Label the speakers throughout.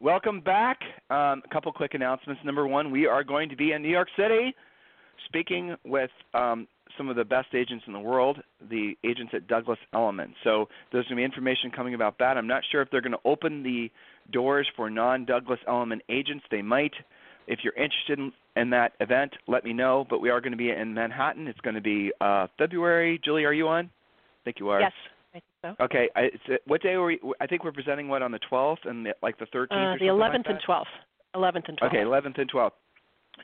Speaker 1: Welcome back. Um, a couple quick announcements. Number one, we are going to be in New York City speaking with um, some of the best agents in the world, the agents at Douglas Elliman. So there's going to be information coming about that. I'm not sure if they're going to open the doors for non Douglas Elliman agents. They might. If you're interested in, in, that event, let me know. But we are going to be in Manhattan. It's going to be uh, February. Julie, are you on? I think you are.
Speaker 2: Yes. So.
Speaker 1: Okay, I, what day are we? I think we're presenting what on the 12th and the, like the 13th.
Speaker 2: Uh, the 11th like and 12th. 11th and 12th.
Speaker 1: Okay, 11th and 12th.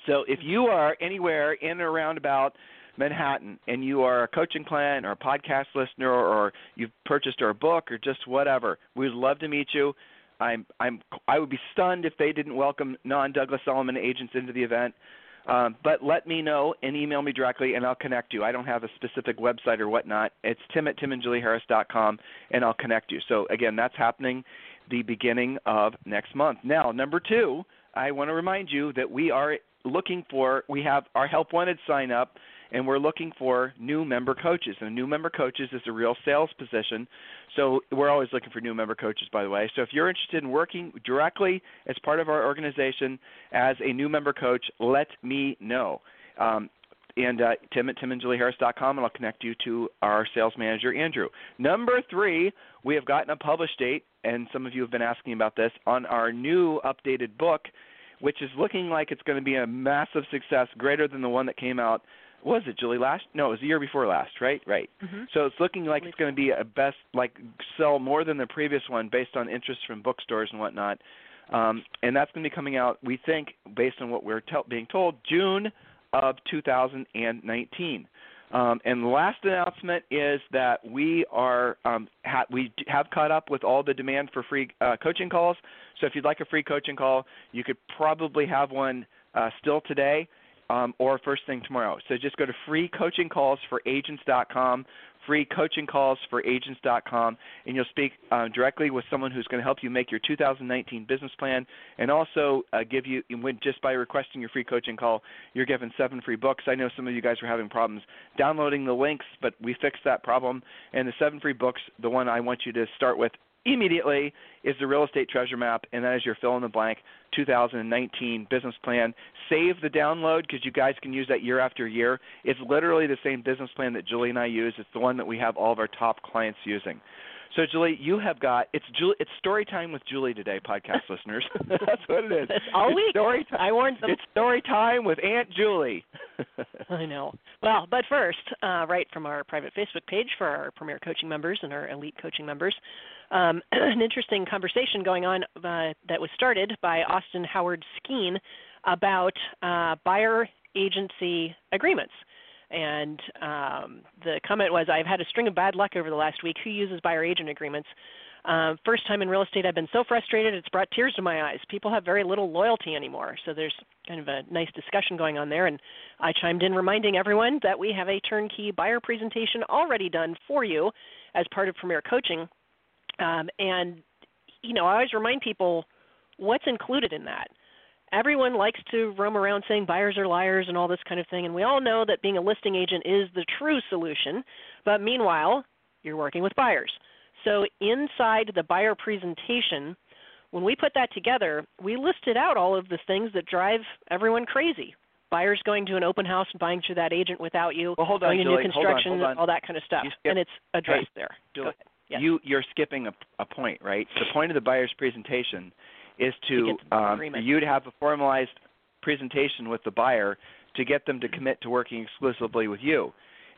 Speaker 1: So if you are anywhere in and around about Manhattan and you are a coaching client or a podcast listener or you've purchased our book or just whatever, we'd love to meet you. I'm I'm I would be stunned if they didn't welcome non Douglas Elliman agents into the event. Um, but let me know and email me directly, and I'll connect you. I don't have a specific website or whatnot. It's tim at timandjulieharris.com, and I'll connect you. So again, that's happening the beginning of next month. Now, number two, I want to remind you that we are looking for. We have our Help Wanted sign up and we're looking for new member coaches. And new member coaches is a real sales position. So we're always looking for new member coaches, by the way. So if you're interested in working directly as part of our organization as a new member coach, let me know. Um, and uh, Tim at timandjulieharris.com, and I'll connect you to our sales manager, Andrew. Number three, we have gotten a publish date, and some of you have been asking about this, on our new updated book, which is looking like it's going to be a massive success, greater than the one that came out was it Julie last? No, it was the year before last, right? Right.
Speaker 2: Mm-hmm.
Speaker 1: So it's looking like it's going to be a best, like sell more than the previous one based on interest from bookstores and whatnot. Um, and that's going to be coming out, we think, based on what we're te- being told, June of 2019. Um, and the last announcement is that we are um, ha- we have caught up with all the demand for free uh, coaching calls. So if you'd like a free coaching call, you could probably have one uh, still today um, or first thing tomorrow. So just go to freecoachingcallsforagents.com, freecoachingcallsforagents.com, and you'll speak uh, directly with someone who's going to help you make your 2019 business plan, and also uh, give you just by requesting your free coaching call, you're given seven free books. I know some of you guys were having problems downloading the links, but we fixed that problem. And the seven free books, the one I want you to start with immediately is the real estate treasure map, and that is your fill in the blank 2019 business plan. Save the download because you guys can use that year after year. It's literally the same business plan that Julie and I use. It's the one that we have all of our top clients using. So Julie, you have got it's Julie, it's story time with Julie today, podcast listeners. That's what it is.
Speaker 2: It's all week.
Speaker 1: story time.
Speaker 2: I warned them.
Speaker 1: It's story time with Aunt Julie.
Speaker 2: I know. Well, but first, uh, right from our private Facebook page for our Premier Coaching members and our Elite Coaching members, um, an interesting conversation going on uh, that was started by Austin Howard Skeen about uh, buyer agency agreements. And um, the comment was, I've had a string of bad luck over the last week. Who uses buyer agent agreements? Uh, first time in real estate, I've been so frustrated, it's brought tears to my eyes. People have very little loyalty anymore. So there's kind of a nice discussion going on there. And I chimed in reminding everyone that we have a turnkey buyer presentation already done for you as part of Premier Coaching um, and you know, I always remind people what's included in that. Everyone likes to roam around saying buyers are liars and all this kind of thing, and we all know that being a listing agent is the true solution. But meanwhile, you're working with buyers. So inside the buyer presentation, when we put that together, we listed out all of the things that drive everyone crazy. Buyers going to an open house and buying through that agent without you,
Speaker 1: well, hold on,
Speaker 2: going to
Speaker 1: Julie,
Speaker 2: new construction,
Speaker 1: hold on, hold on.
Speaker 2: all that kind of stuff, and it's addressed
Speaker 1: hey,
Speaker 2: there.
Speaker 1: Julie,
Speaker 2: Yes.
Speaker 1: you you're skipping a, a point, right? The point of the buyer's presentation is
Speaker 2: to,
Speaker 1: to
Speaker 2: um,
Speaker 1: you to have a formalized presentation with the buyer to get them to commit to working exclusively with you.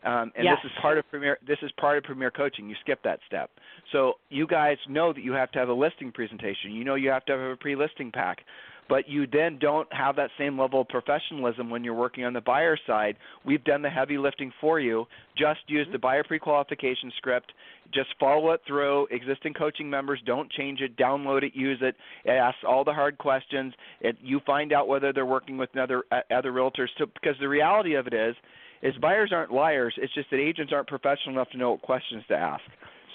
Speaker 1: Um, and
Speaker 2: yes.
Speaker 1: this is part of Premier. This is part of Premier Coaching. You skip that step. So you guys know that you have to have a listing presentation. You know you have to have a pre-listing pack but you then don't have that same level of professionalism when you're working on the buyer side. We've done the heavy lifting for you. Just use the buyer pre-qualification script. Just follow it through. Existing coaching members don't change it. Download it, use it. It asks all the hard questions. It, you find out whether they're working with other uh, other realtors. So, because the reality of it is, is buyers aren't liars. It's just that agents aren't professional enough to know what questions to ask.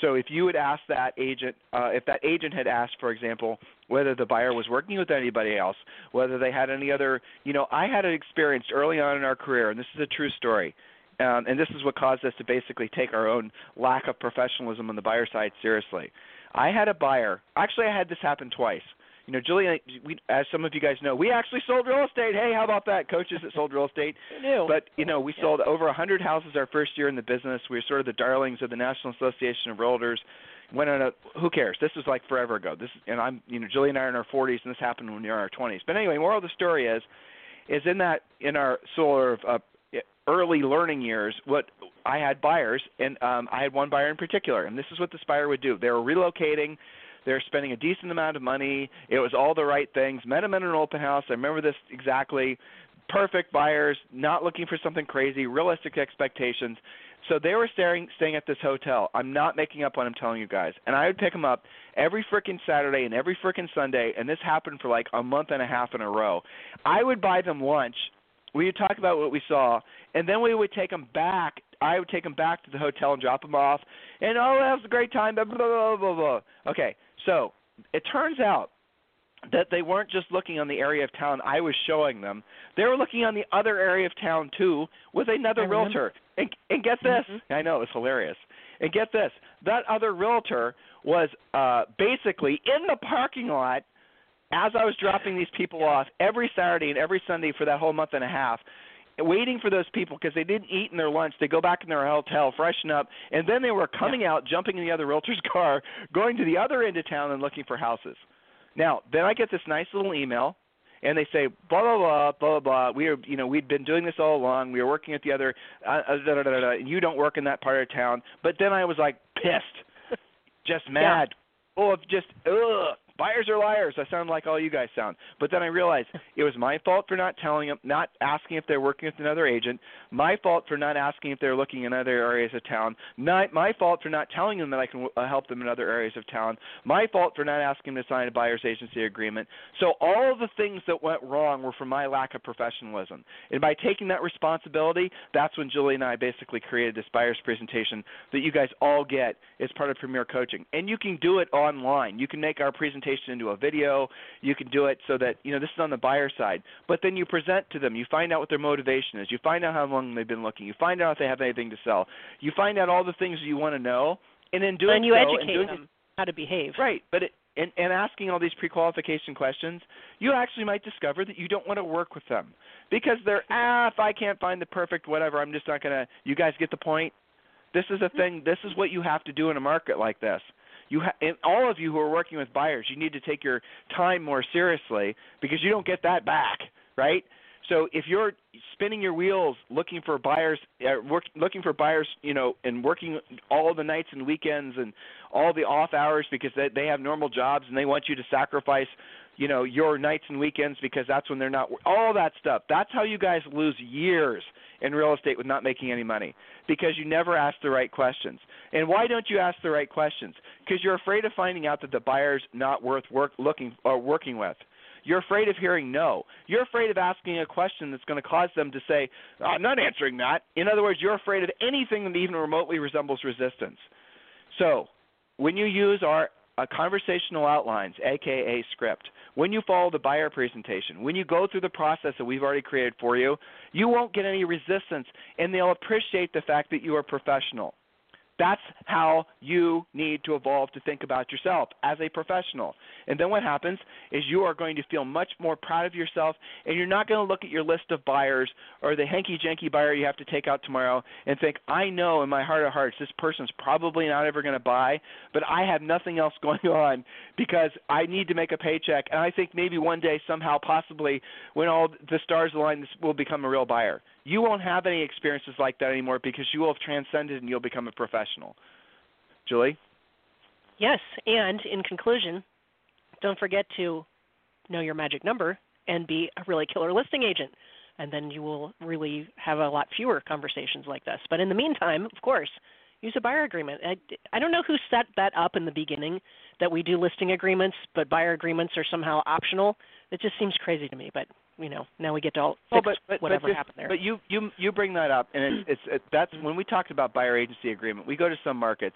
Speaker 1: So if you would ask that agent, uh, if that agent had asked, for example, whether the buyer was working with anybody else, whether they had any other, you know, I had an experience early on in our career, and this is a true story. Um, and this is what caused us to basically take our own lack of professionalism on the buyer side seriously. I had a buyer. Actually, I had this happen twice you know, Julie, we, as some of you guys know, we actually sold real estate. Hey, how about that? Coaches that sold real estate. But you know, we yeah. sold over a hundred houses our first year in the business. We were sort of the darlings of the National Association of Realtors. Went on a who cares? This was like forever ago. This and I'm you know, Julie and I are in our 40s, and this happened when we were in our 20s. But anyway, moral of the story is, is in that in our sort of uh, early learning years, what I had buyers, and um, I had one buyer in particular, and this is what this buyer would do. They were relocating they're spending a decent amount of money. It was all the right things. Met them at an open house. I remember this exactly. Perfect buyers, not looking for something crazy, realistic expectations. So they were staying staying at this hotel. I'm not making up what I'm telling you guys. And I would pick them up every freaking Saturday and every freaking Sunday, and this happened for like a month and a half in a row. I would buy them lunch. We would talk about what we saw, and then we would take them back. I would take them back to the hotel and drop them off, and oh, that was a great time. Blah blah blah blah blah. Okay, so it turns out that they weren't just looking on the area of town I was showing them. They were looking on the other area of town too with another realtor. And, and get this, mm-hmm. I know it's hilarious. And get this, that other realtor was uh basically in the parking lot as I was dropping these people off every Saturday and every Sunday for that whole month and a half waiting for those people because they didn't eat in their lunch. They go back in their hotel, freshen up, and then they were coming yeah. out, jumping in the other realtor's car, going to the other end of town and looking for houses. Now, then I get this nice little email, and they say blah blah blah blah blah. We are, you know, we'd been doing this all along. We were working at the other, uh, uh da, da, da, da, you don't work in that part of town. But then I was like pissed, just mad, yeah. of just ugh buyers are liars. I sound like all you guys sound. But then I realized it was my fault for not telling them, not asking if they're working with another agent. My fault for not asking if they're looking in other areas of town. Not my fault for not telling them that I can uh, help them in other areas of town. My fault for not asking them to sign a buyer's agency agreement. So all of the things that went wrong were from my lack of professionalism. And by taking that responsibility, that's when Julie and I basically created this buyer's presentation that you guys all get as part of Premier Coaching. And you can do it online. You can make our presentation presentation into a video. You can do it so that you know this is on the buyer side. But then you present to them. You find out what their motivation is. You find out how long they've been looking. You find out if they have anything to sell. You find out all the things you want to know, and then doing
Speaker 2: and you
Speaker 1: so
Speaker 2: educate
Speaker 1: and
Speaker 2: them how to behave.
Speaker 1: Right, but it, and, and asking all these pre-qualification questions, you actually might discover that you don't want to work with them because they're ah, if I can't find the perfect whatever, I'm just not gonna. You guys get the point. This is a thing. This is what you have to do in a market like this you ha- and all of you who are working with buyers, you need to take your time more seriously because you don't get that back, right? So if you're spinning your wheels looking for buyers, uh, work, looking for buyers, you know, and working all the nights and weekends and all the off hours because they, they have normal jobs and they want you to sacrifice, you know, your nights and weekends because that's when they're not all that stuff. That's how you guys lose years in real estate with not making any money because you never ask the right questions. And why don't you ask the right questions? Because you're afraid of finding out that the buyer's not worth work looking or working with. You're afraid of hearing no. You're afraid of asking a question that's going to cause them to say, "I'm not answering that." In other words, you're afraid of anything that even remotely resembles resistance. So, when you use our uh, conversational outlines, aka script, when you follow the buyer presentation, when you go through the process that we've already created for you, you won't get any resistance and they'll appreciate the fact that you are professional. That's how you need to evolve to think about yourself as a professional. And then what happens is you are going to feel much more proud of yourself, and you're not going to look at your list of buyers or the hanky janky buyer you have to take out tomorrow and think, I know in my heart of hearts this person's probably not ever going to buy, but I have nothing else going on because I need to make a paycheck. And I think maybe one day, somehow, possibly, when all the stars align, this will become a real buyer. You won't have any experiences like that anymore because you will have transcended and you'll become a professional. Julie?
Speaker 2: Yes, and in conclusion, don't forget to know your magic number and be a really killer listing agent. And then you will really have a lot fewer conversations like this. But in the meantime, of course, use a buyer agreement. I, I don't know who set that up in the beginning that we do listing agreements, but buyer agreements are somehow optional. It just seems crazy to me. But you know, now we get to all fix
Speaker 1: but, but,
Speaker 2: whatever
Speaker 1: but just,
Speaker 2: happened there.
Speaker 1: But you you you bring that up, and it's, it's it, that's when we talked about buyer agency agreement. We go to some markets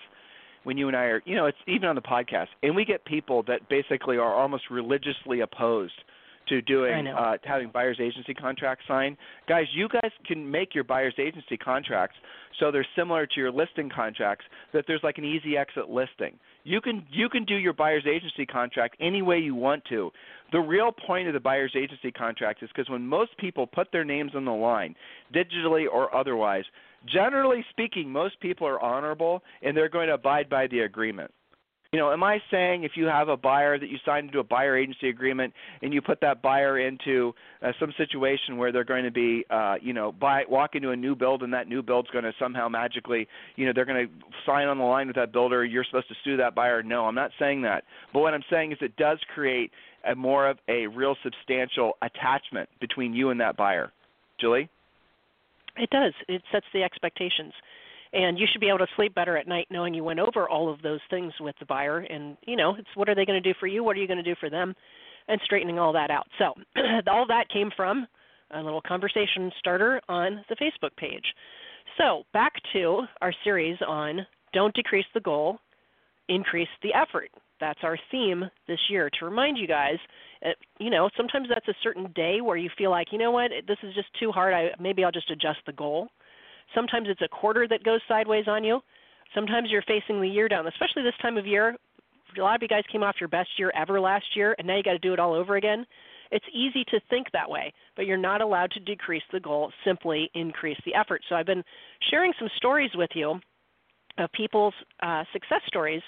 Speaker 1: when you and I are, you know, it's even on the podcast, and we get people that basically are almost religiously opposed to doing uh, having buyer's agency contracts signed. Guys, you guys can make your buyer's agency contracts so they're similar to your listing contracts that there's like an easy exit listing. You can you can do your buyer's agency contract any way you want to. The real point of the buyer's agency contract is because when most people put their names on the line, digitally or otherwise, generally speaking, most people are honorable and they're going to abide by the agreement. You know, am I saying if you have a buyer that you sign into a buyer agency agreement and you put that buyer into uh, some situation where they're going to be, uh, you know, buy walk into a new build and that new build's going to somehow magically, you know, they're going to sign on the line with that builder. You're supposed to sue that buyer. No, I'm not saying that. But what I'm saying is it does create a more of a real substantial attachment between you and that buyer. Julie.
Speaker 2: It does. It sets the expectations and you should be able to sleep better at night knowing you went over all of those things with the buyer. And you know it's what are they going to do for you? What are you going to do for them? And straightening all that out. So all that came from a little conversation starter on the facebook page. So back to our series on don't decrease the goal increase the effort. That's our theme this year to remind you guys uh, you know sometimes that's a certain day where you feel like you know what? This is just too hard. I maybe i'll just adjust the goal Sometimes it's a quarter that goes sideways on you. Sometimes you're facing the year down, especially this time of year. A lot of you guys came off your best year ever last year, and now you got to do it all over again. It's easy to think that way, but you're not allowed to decrease the goal, simply increase the effort. So I've been sharing some stories with you of people's uh, success stories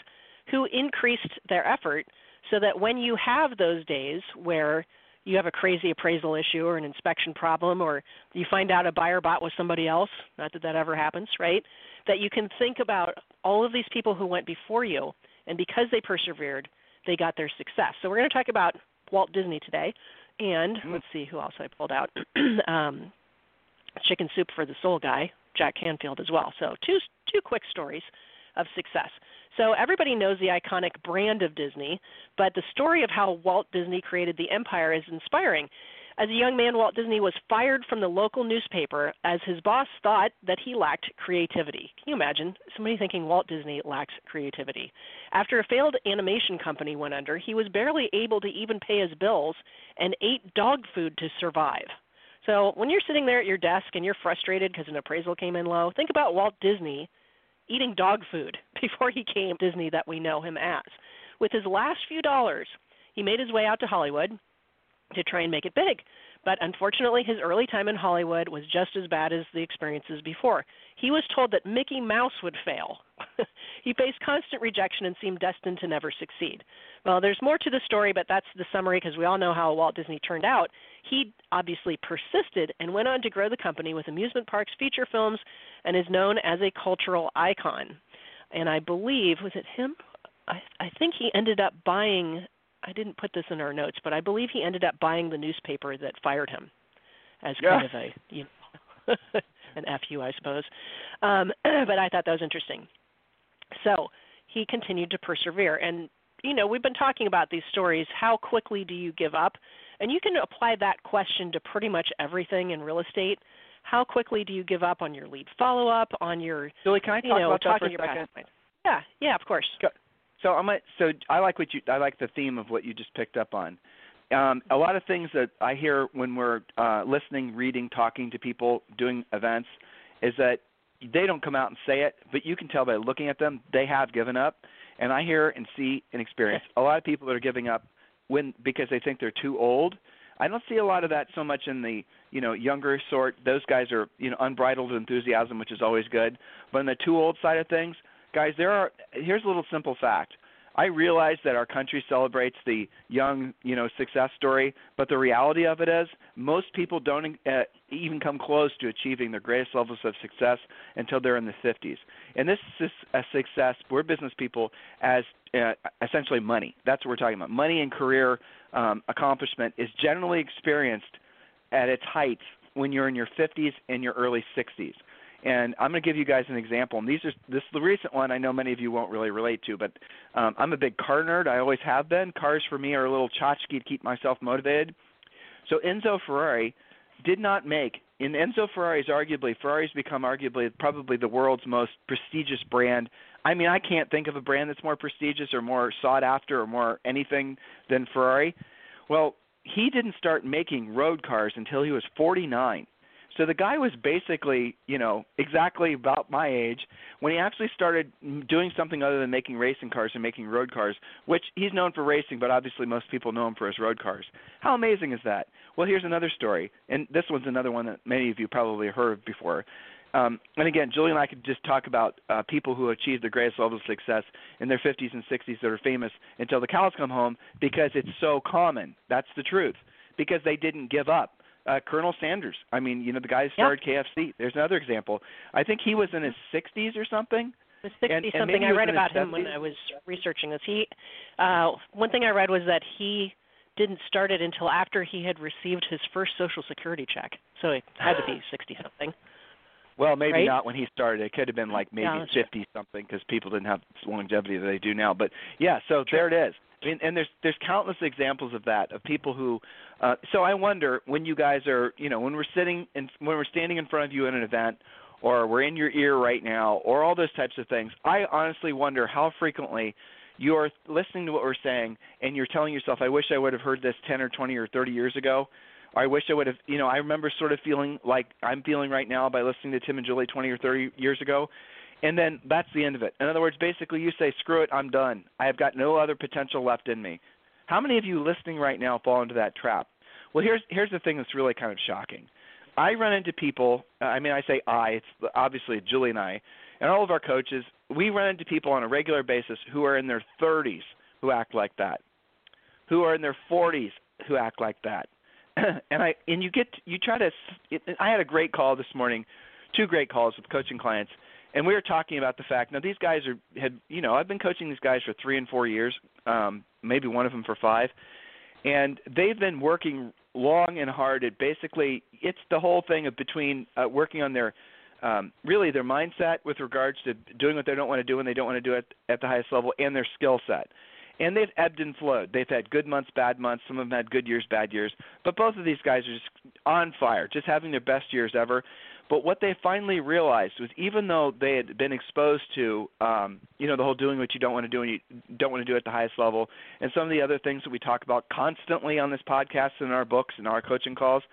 Speaker 2: who increased their effort so that when you have those days where you have a crazy appraisal issue or an inspection problem or you find out a buyer bought with somebody else, not that that ever happens, right? That you can think about all of these people who went before you and because they persevered, they got their success. So we're going to talk about Walt Disney today and mm-hmm. let's see who else I pulled out. um, Chicken Soup for the Soul guy, Jack Canfield as well. So two two quick stories of success. So everybody knows the iconic brand of Disney, but the story of how Walt Disney created the empire is inspiring. As a young man, Walt Disney was fired from the local newspaper as his boss thought that he lacked creativity. Can you imagine somebody thinking Walt Disney lacks creativity? After a failed animation company went under, he was barely able to even pay his bills and ate dog food to survive. So when you're sitting there at your desk and you're frustrated because an appraisal came in low, think about Walt Disney eating dog food before he came Disney that we know him as. With his last few dollars, he made his way out to Hollywood to try and make it big. But unfortunately, his early time in Hollywood was just as bad as the experiences before. He was told that Mickey Mouse would fail. He faced constant rejection and seemed destined to never succeed. Well, there's more to the story, but that's the summary because we all know how Walt Disney turned out. He obviously persisted and went on to grow the company with amusement parks, feature films, and is known as a cultural icon. And I believe, was it him? I, I think he ended up buying I didn't put this in our notes, but I believe he ended up buying the newspaper that fired him as kind of a you know an fu, I suppose. Um, but I thought that was interesting. So he continued to persevere, and you know we've been talking about these stories. How quickly do you give up? And you can apply that question to pretty much everything in real estate. How quickly do you give up on your lead follow up, on your
Speaker 1: Julie, can I talk
Speaker 2: you know,
Speaker 1: about that
Speaker 2: for
Speaker 1: a second?
Speaker 2: Yeah, yeah, of course.
Speaker 1: So I might. So I like what you. I like the theme of what you just picked up on. Um, a lot of things that I hear when we're uh, listening, reading, talking to people, doing events, is that they don't come out and say it, but you can tell by looking at them they have given up. And I hear and see and experience a lot of people that are giving up when because they think they're too old. I don't see a lot of that so much in the you know younger sort. Those guys are you know unbridled enthusiasm, which is always good. But on the too old side of things, guys, there are here's a little simple fact. I realize that our country celebrates the young, you know, success story, but the reality of it is most people don't uh, even come close to achieving their greatest levels of success until they're in the 50s. And this is a success. We're business people as uh, essentially money. That's what we're talking about. Money and career um, accomplishment is generally experienced at its height when you're in your 50s and your early 60s. And I'm going to give you guys an example. And these are this is the recent one. I know many of you won't really relate to, but um, I'm a big car nerd. I always have been. Cars for me are a little tchotchke to keep myself motivated. So Enzo Ferrari did not make. In Enzo Ferrari's arguably Ferrari's become arguably probably the world's most prestigious brand. I mean, I can't think of a brand that's more prestigious or more sought after or more anything than Ferrari. Well, he didn't start making road cars until he was 49. So the guy was basically, you know, exactly about my age when he actually started doing something other than making racing cars and making road cars, which he's known for racing, but obviously most people know him for his road cars. How amazing is that? Well, here's another story, and this one's another one that many of you probably heard before. Um, and again, Julie and I could just talk about uh, people who achieve the greatest level of success in their 50s and 60s that are famous until the cows come home because it's so common. That's the truth. Because they didn't give up uh, Colonel Sanders. I mean, you know, the guy who started yep. KFC. There's another example. I think he was in his 60s or something.
Speaker 2: The 60 and, something. And I read about him when I was researching this. He, uh, one thing I read was that he didn't start it until after he had received his first Social Security check. So it had to be 60 something.
Speaker 1: Well, maybe
Speaker 2: right?
Speaker 1: not when he started. It could have been like maybe yeah, 50 something because people didn't have longevity that they do now. But yeah, so there it is. Mean, and there's there's countless examples of that of people who. Uh, so I wonder when you guys are, you know, when we're sitting and when we're standing in front of you at an event, or we're in your ear right now, or all those types of things. I honestly wonder how frequently you're listening to what we're saying and you're telling yourself, "I wish I would have heard this 10 or 20 or 30 years ago." Or I wish I would have, you know, I remember sort of feeling like I'm feeling right now by listening to Tim and Julie 20 or 30 years ago and then that's the end of it. In other words, basically you say, screw it, I'm done. I have got no other potential left in me. How many of you listening right now fall into that trap? Well, here's here's the thing that's really kind of shocking. I run into people. Uh, I mean, I say I. It's obviously Julie and I, and all of our coaches. We run into people on a regular basis who are in their 30s who act like that, who are in their 40s who act like that, and I and you get you try to. It, I had a great call this morning, two great calls with coaching clients and we were talking about the fact now these guys are had you know I've been coaching these guys for three and four years, um, maybe one of them for five, and they've been working long and hard at basically it's the whole thing of between uh, working on their um, really their mindset with regards to doing what they don't want to do when they don't want to do it at the highest level and their skill set. And they've ebbed and flowed. They've had good months, bad months. Some of them had good years, bad years. But both of these guys are just on fire, just having their best years ever. But what they finally realized was even though they had been exposed to, um, you know, the whole doing what you don't want to do and you don't want to do at the highest level, and some of the other things that we talk about constantly on this podcast and in our books and our coaching calls,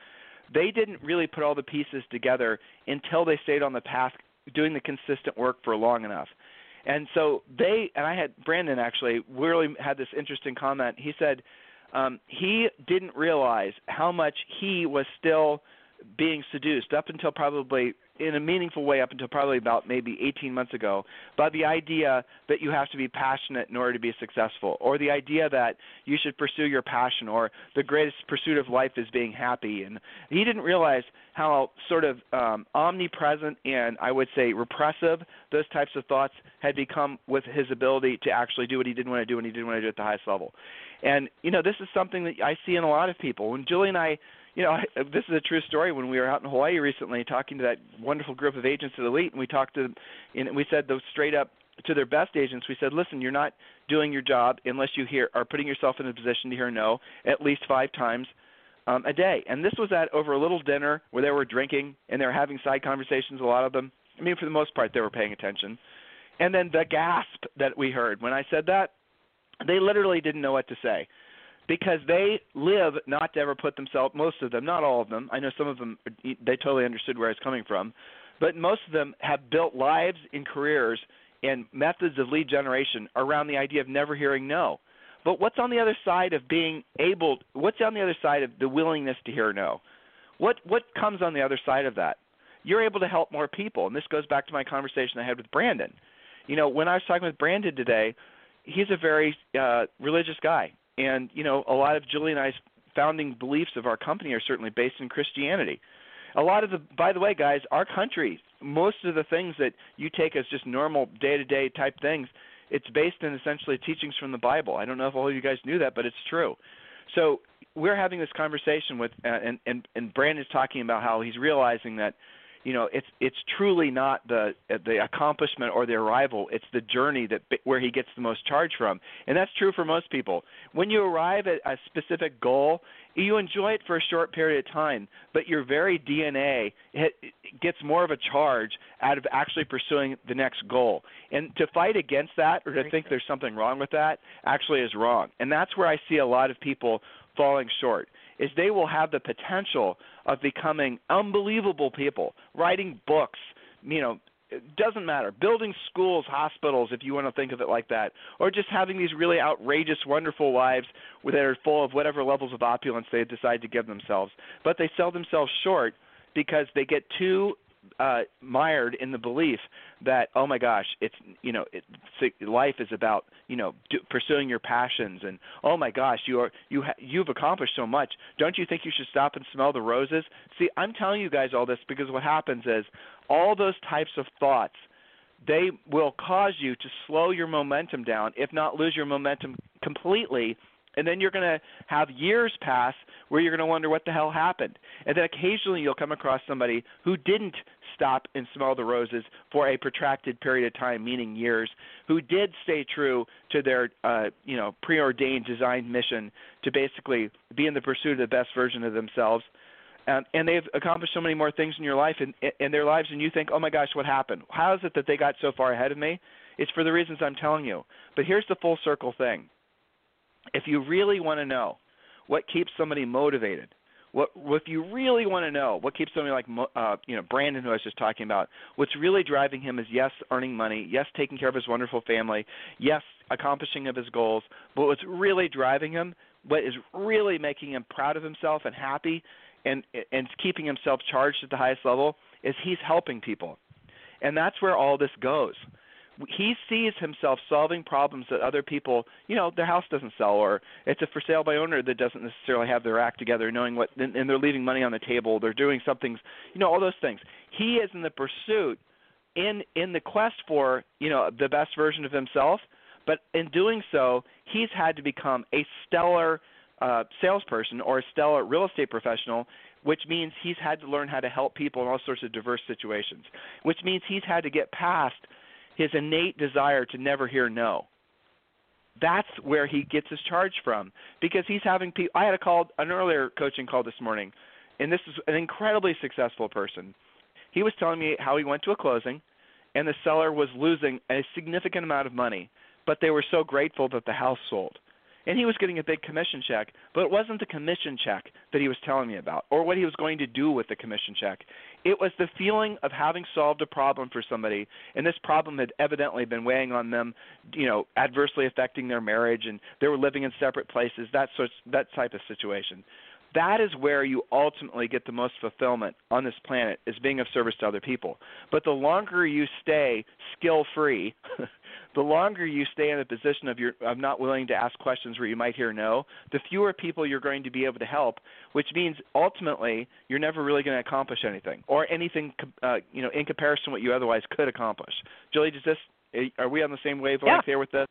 Speaker 1: they didn't really put all the pieces together until they stayed on the path doing the consistent work for long enough. And so they and I had Brandon actually really had this interesting comment. He said um, he didn't realize how much he was still being seduced up until probably in a meaningful way up until probably about maybe 18 months ago by the idea that you have to be passionate in order to be successful or the idea that you should pursue your passion or the greatest pursuit of life is being happy and he didn't realize how sort of um, omnipresent and I would say repressive those types of thoughts had become with his ability to actually do what he didn't want to do and he didn't want to do at the highest level. And you know, this is something that I see in a lot of people. When Julie and I you know, this is a true story. When we were out in Hawaii recently, talking to that wonderful group of agents at Elite, and we talked to, and we said those straight up to their best agents. We said, listen, you're not doing your job unless you hear are putting yourself in a position to hear no at least five times um, a day. And this was at over a little dinner where they were drinking and they were having side conversations. A lot of them. I mean, for the most part, they were paying attention. And then the gasp that we heard when I said that, they literally didn't know what to say because they live not to ever put themselves most of them not all of them i know some of them they totally understood where i was coming from but most of them have built lives and careers and methods of lead generation around the idea of never hearing no. But what's on the other side of being able what's on the other side of the willingness to hear no? What what comes on the other side of that? You're able to help more people and this goes back to my conversation i had with brandon. You know when i was talking with brandon today he's a very uh, religious guy, and you know, a lot of Julie and I's founding beliefs of our company are certainly based in Christianity. A lot of the, by the way, guys, our country, most of the things that you take as just normal day-to-day type things, it's based in essentially teachings from the Bible. I don't know if all of you guys knew that, but it's true. So we're having this conversation with, uh, and and and Brandon's talking about how he's realizing that you know it's it's truly not the the accomplishment or the arrival. It's the journey that where he gets the most charge from. And that's true for most people. When you arrive at a specific goal you enjoy it for a short period of time but your very dna gets more of a charge out of actually pursuing the next goal. And to fight against that or to think there's something wrong with that actually is wrong. And that's where i see a lot of people falling short is they will have the potential of becoming unbelievable people, writing books, you know, it doesn't matter. Building schools, hospitals, if you want to think of it like that, or just having these really outrageous, wonderful lives that are full of whatever levels of opulence they decide to give themselves. But they sell themselves short because they get too uh, mired in the belief that oh my gosh, it's you know it, life is about you know do, pursuing your passions and oh my gosh, you are you ha- you've accomplished so much. Don't you think you should stop and smell the roses? See, I'm telling you guys all this because what happens is all those types of thoughts they will cause you to slow your momentum down, if not lose your momentum completely and then you're going to have years pass where you're going to wonder what the hell happened. And then occasionally you'll come across somebody who didn't stop and smell the roses for a protracted period of time, meaning years, who did stay true to their, uh, you know, preordained, designed mission to basically be in the pursuit of the best version of themselves. Um, and they've accomplished so many more things in your life and in their lives, and you think, "Oh my gosh, what happened? How is it that they got so far ahead of me?" It's for the reasons I'm telling you. But here's the full circle thing if you really want to know what keeps somebody motivated, what if you really want to know what keeps somebody like uh, you know Brandon, who I was just talking about, what's really driving him is yes, earning money, yes, taking care of his wonderful family, yes, accomplishing of his goals, but what's really driving him, what is really making him proud of himself and happy, and and keeping himself charged at the highest level, is he's helping people, and that's where all this goes he sees himself solving problems that other people, you know, their house doesn't sell, or it's a for sale by owner that doesn't necessarily have their act together, knowing what, and they're leaving money on the table, they're doing something, you know, all those things. He is in the pursuit, in in the quest for, you know, the best version of himself, but in doing so, he's had to become a stellar uh, salesperson or a stellar real estate professional which means he's had to learn how to help people in all sorts of diverse situations, which means he's had to get past his innate desire to never hear no. That's where he gets his charge from because he's having people. I had a call, an earlier coaching call this morning, and this is an incredibly successful person. He was telling me how he went to a closing, and the seller was losing a significant amount of money, but they were so grateful that the house sold and he was getting a big commission check, but it wasn't the commission check that he was telling me about or what he was going to do with the commission check. It was the feeling of having solved a problem for somebody, and this problem had evidently been weighing on them, you know, adversely affecting their marriage, and they were living in separate places. That sort, that type of situation that is where you ultimately get the most fulfillment on this planet is being of service to other people. But the longer you stay skill free, the longer you stay in the position of your of not willing to ask questions where you might hear no, the fewer people you're going to be able to help, which means ultimately you're never really going to accomplish anything or anything uh, you know in comparison to what you otherwise could accomplish. Julie, does this are we on the same wavelength
Speaker 2: yeah.
Speaker 1: here with this?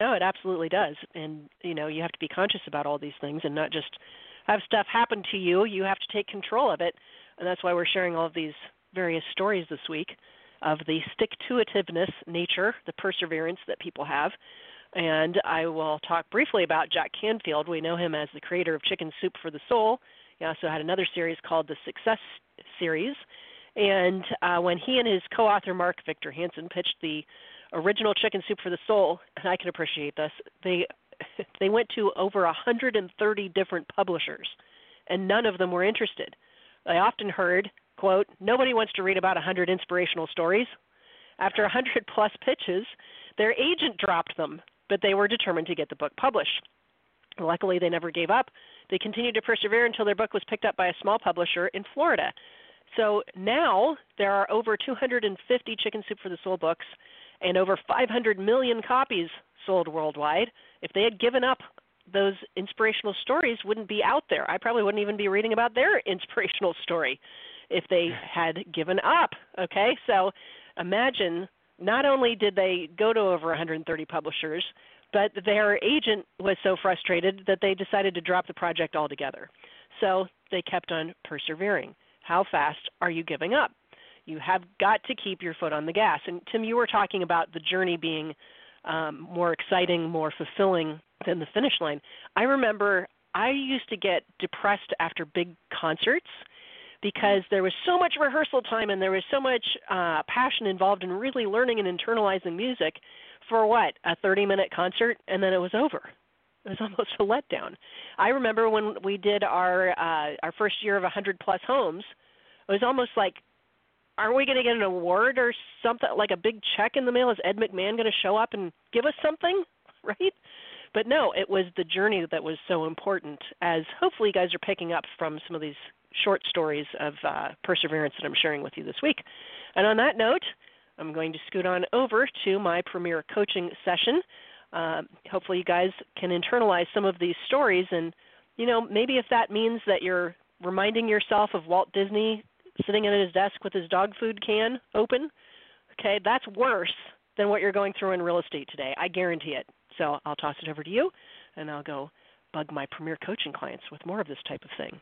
Speaker 2: No, it absolutely does. And you know, you have to be conscious about all these things and not just have stuff happen to you, you have to take control of it. And that's why we're sharing all of these various stories this week of the stick to itiveness nature, the perseverance that people have. And I will talk briefly about Jack Canfield. We know him as the creator of Chicken Soup for the Soul. He also had another series called the Success Series. And uh, when he and his co author Mark Victor Hansen pitched the original Chicken Soup for the Soul, and I can appreciate this, they they went to over 130 different publishers, and none of them were interested. I often heard, quote, nobody wants to read about 100 inspirational stories. After 100 plus pitches, their agent dropped them, but they were determined to get the book published. Luckily, they never gave up. They continued to persevere until their book was picked up by a small publisher in Florida. So now there are over 250 Chicken Soup for the Soul books and over 500 million copies sold worldwide. If they had given up, those inspirational stories wouldn't be out there. I probably wouldn't even be reading about their inspirational story if they had given up. Okay, so imagine not only did they go to over 130 publishers, but their agent was so frustrated that they decided to drop the project altogether. So they kept on persevering. How fast are you giving up? You have got to keep your foot on the gas. And Tim, you were talking about the journey being um, more exciting, more fulfilling than the finish line. I remember I used to get depressed after big concerts because there was so much rehearsal time and there was so much uh, passion involved in really learning and internalizing music for what a 30 minute concert? And then it was over. It was almost a letdown. I remember when we did our uh our first year of 100 plus homes it was almost like aren't we going to get an award or something like a big check in the mail is ed mcmahon going to show up and give us something right but no it was the journey that was so important as hopefully you guys are picking up from some of these short stories of uh, perseverance that I'm sharing with you this week. And on that note, I'm going to scoot on over to my premier coaching session. Uh, hopefully, you guys can internalize some of these stories, and you know, maybe if that means that you're reminding yourself of Walt Disney sitting at his desk with his dog food can open, okay, that's worse than what you're going through in real estate today. I guarantee it. So I'll toss it over to you, and I'll go bug my premier coaching clients with more of this type of thing.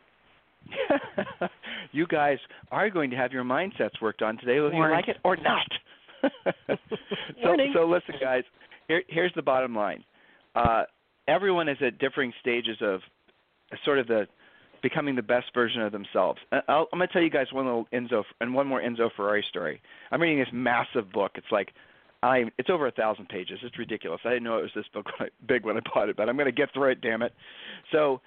Speaker 1: you guys are going to have your mindsets worked on today, whether you like it or not. so, so listen, guys. Here, here's the bottom line. Uh, everyone is at differing stages of sort of the becoming the best version of themselves. Uh, I'll, I'm going to tell you guys one little Enzo and one more Enzo Ferrari story. I'm reading this massive book. It's like I it's over a thousand pages. It's ridiculous. I didn't know it was this book big when I bought it, but I'm going to get through it. Damn it! So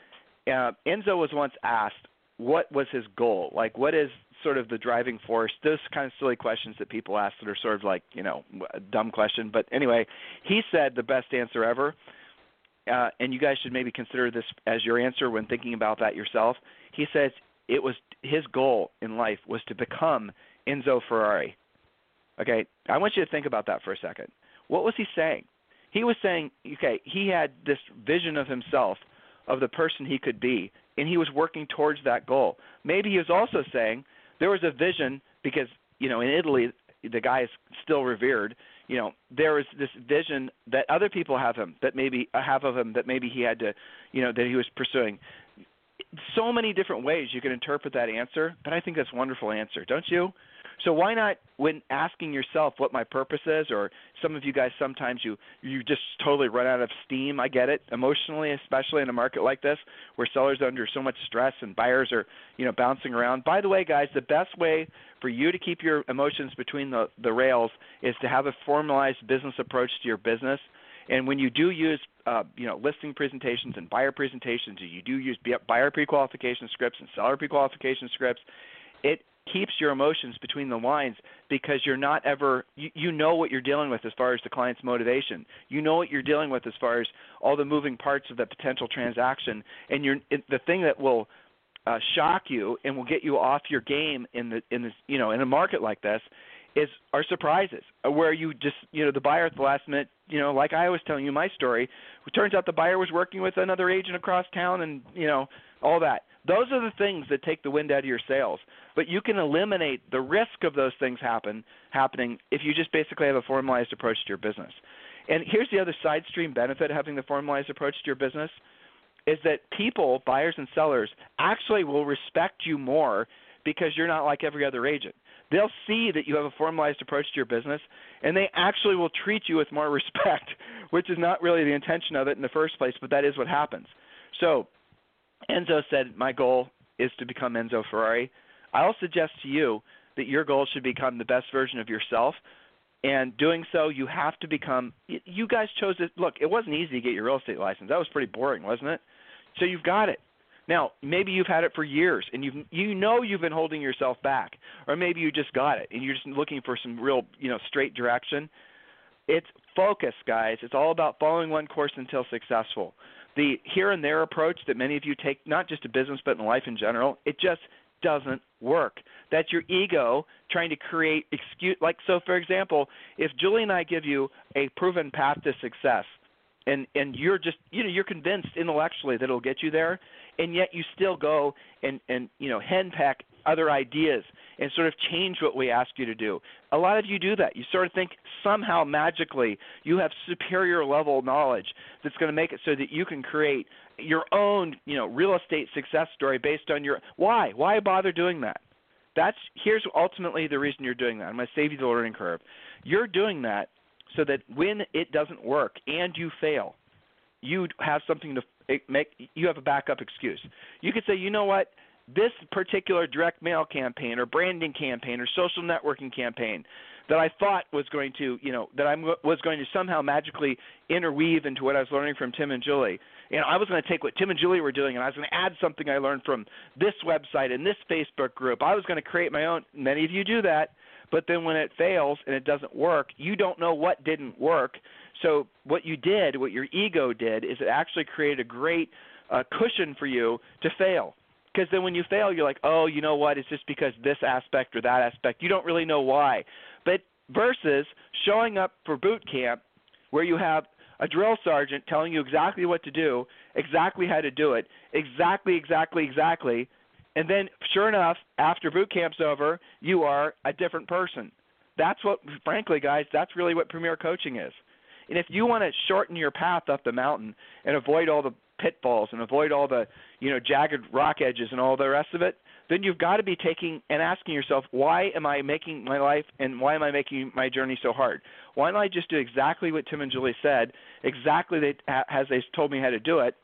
Speaker 1: uh, Enzo was once asked what was his goal? Like, what is sort of the driving force? Those kind of silly questions that people ask that are sort of like, you know, a dumb question. But anyway, he said the best answer ever, uh, and you guys should maybe consider this as your answer when thinking about that yourself. He says it was his goal in life was to become Enzo Ferrari. Okay, I want you to think about that for a second. What was he saying? He was saying, okay, he had this vision of himself, of the person he could be, and he was working towards that goal. Maybe he was also saying there was a vision because you know in Italy the guy is still revered. You know there is this vision that other people have him that maybe uh, have of him that maybe he had to you know that he was pursuing. So many different ways you can interpret that answer, but I think that's a wonderful answer, don't you? So why not, when asking yourself what my purpose is, or some of you guys sometimes you you just totally run out of steam. I get it, emotionally, especially in a market like this where sellers are under so much stress and buyers are you know bouncing around. By the way, guys, the best way for you to keep your emotions between the the rails is to have a formalized business approach to your business. And when you do use, uh, you know, listing presentations and buyer presentations, you do use buyer pre-qualification scripts and seller pre-qualification scripts. It keeps your emotions between the lines because you're not ever you, you know what you're dealing with as far as the client's motivation. You know what you're dealing with as far as all the moving parts of the potential transaction. And you're it, the thing that will uh, shock you and will get you off your game in the in this you know in a market like this is are surprises. Uh, where you just you know the buyer at the last minute you know like I was telling you my story it turns out the buyer was working with another agent across town and you know all that those are the things that take the wind out of your sails. But you can eliminate the risk of those things happen happening if you just basically have a formalized approach to your business. And here's the other side stream benefit of having the formalized approach to your business is that people, buyers and sellers, actually will respect you more because you're not like every other agent. They'll see that you have a formalized approach to your business and they actually will treat you with more respect, which is not really the intention of it in the first place, but that is what happens. So, Enzo said, My goal is to become Enzo Ferrari. I'll suggest to you that your goal should become the best version of yourself. And doing so, you have to become. You guys chose it. Look, it wasn't easy to get your real estate license. That was pretty boring, wasn't it? So you've got it. Now, maybe you've had it for years and you you know you've been holding yourself back, or maybe you just got it and you're just looking for some real you know straight direction. It's focus, guys. It's all about following one course until successful the here and there approach that many of you take, not just to business but in life in general, it just doesn't work. That's your ego trying to create excuse. Like so, for example, if Julie and I give you a proven path to success, and and you're just you know you're convinced intellectually that it'll get you there and yet you still go and and you know henpeck other ideas and sort of change what we ask you to do. A lot of you do that. You sort of think somehow magically you have superior level knowledge that's going to make it so that you can create your own, you know, real estate success story based on your why? Why bother doing that? That's here's ultimately the reason you're doing that. I'm going to save you the learning curve. You're doing that so that when it doesn't work and you fail, you have something to make you have a backup excuse. You could say, "You know what? This particular direct mail campaign or branding campaign or social networking campaign that I thought was going to, you know, that I was going to somehow magically interweave into what I was learning from Tim and Julie. And I was going to take what Tim and Julie were doing and I was going to add something I learned from this website and this Facebook group. I was going to create my own. Many of you do that, but then when it fails and it doesn't work, you don't know what didn't work. So what you did, what your ego did, is it actually created a great uh, cushion for you to fail because then when you fail, you're like, oh, you know what? It's just because this aspect or that aspect. You don't really know why. But versus showing up for boot camp where you have a drill sergeant telling you exactly what to do, exactly how to do it, exactly, exactly, exactly. And then, sure enough, after boot camp's over, you are a different person. That's what, frankly, guys, that's really what premier coaching is. And if you want to shorten your path up the mountain and avoid all the pitfalls and avoid all the you know jagged rock edges and all the rest of it then you've got to be taking and asking yourself why am i making my life and why am i making my journey so hard? Why don't i just do exactly what tim and julie said exactly they, as they told me how to do it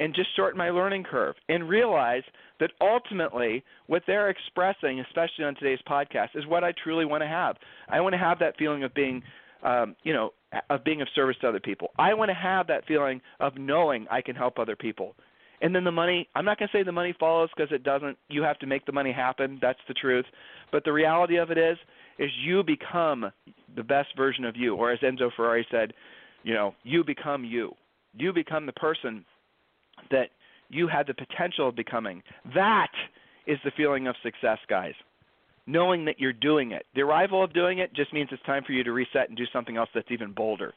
Speaker 1: and just shorten my learning curve and realize that ultimately what they're expressing especially on today's podcast is what i truly want to have. I want to have that feeling of being um, you know, of being of service to other people. I want to have that feeling of knowing I can help other people. And then the money, I'm not going to say the money follows because it doesn't. You have to make the money happen. That's the truth. But the reality of it is, is you become the best version of you. Or as Enzo Ferrari said, you know, you become you. You become the person that you had the potential of becoming. That is the feeling of success, guys knowing that you're doing it. The arrival of doing it just means it's time for you to reset and do something else that's even bolder.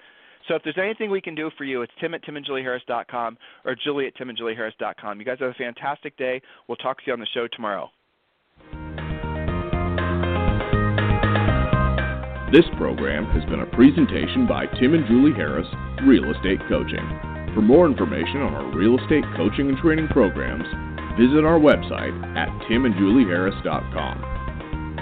Speaker 1: So if there's anything we can do for you, it's tim at timandjulieharris.com or julie at timandjulieharris.com. You guys have a fantastic day. We'll talk to you on the show tomorrow.
Speaker 3: This program has been a presentation by Tim and Julie Harris, Real Estate Coaching. For more information on our real estate coaching and training programs, visit our website at timandjulieharris.com.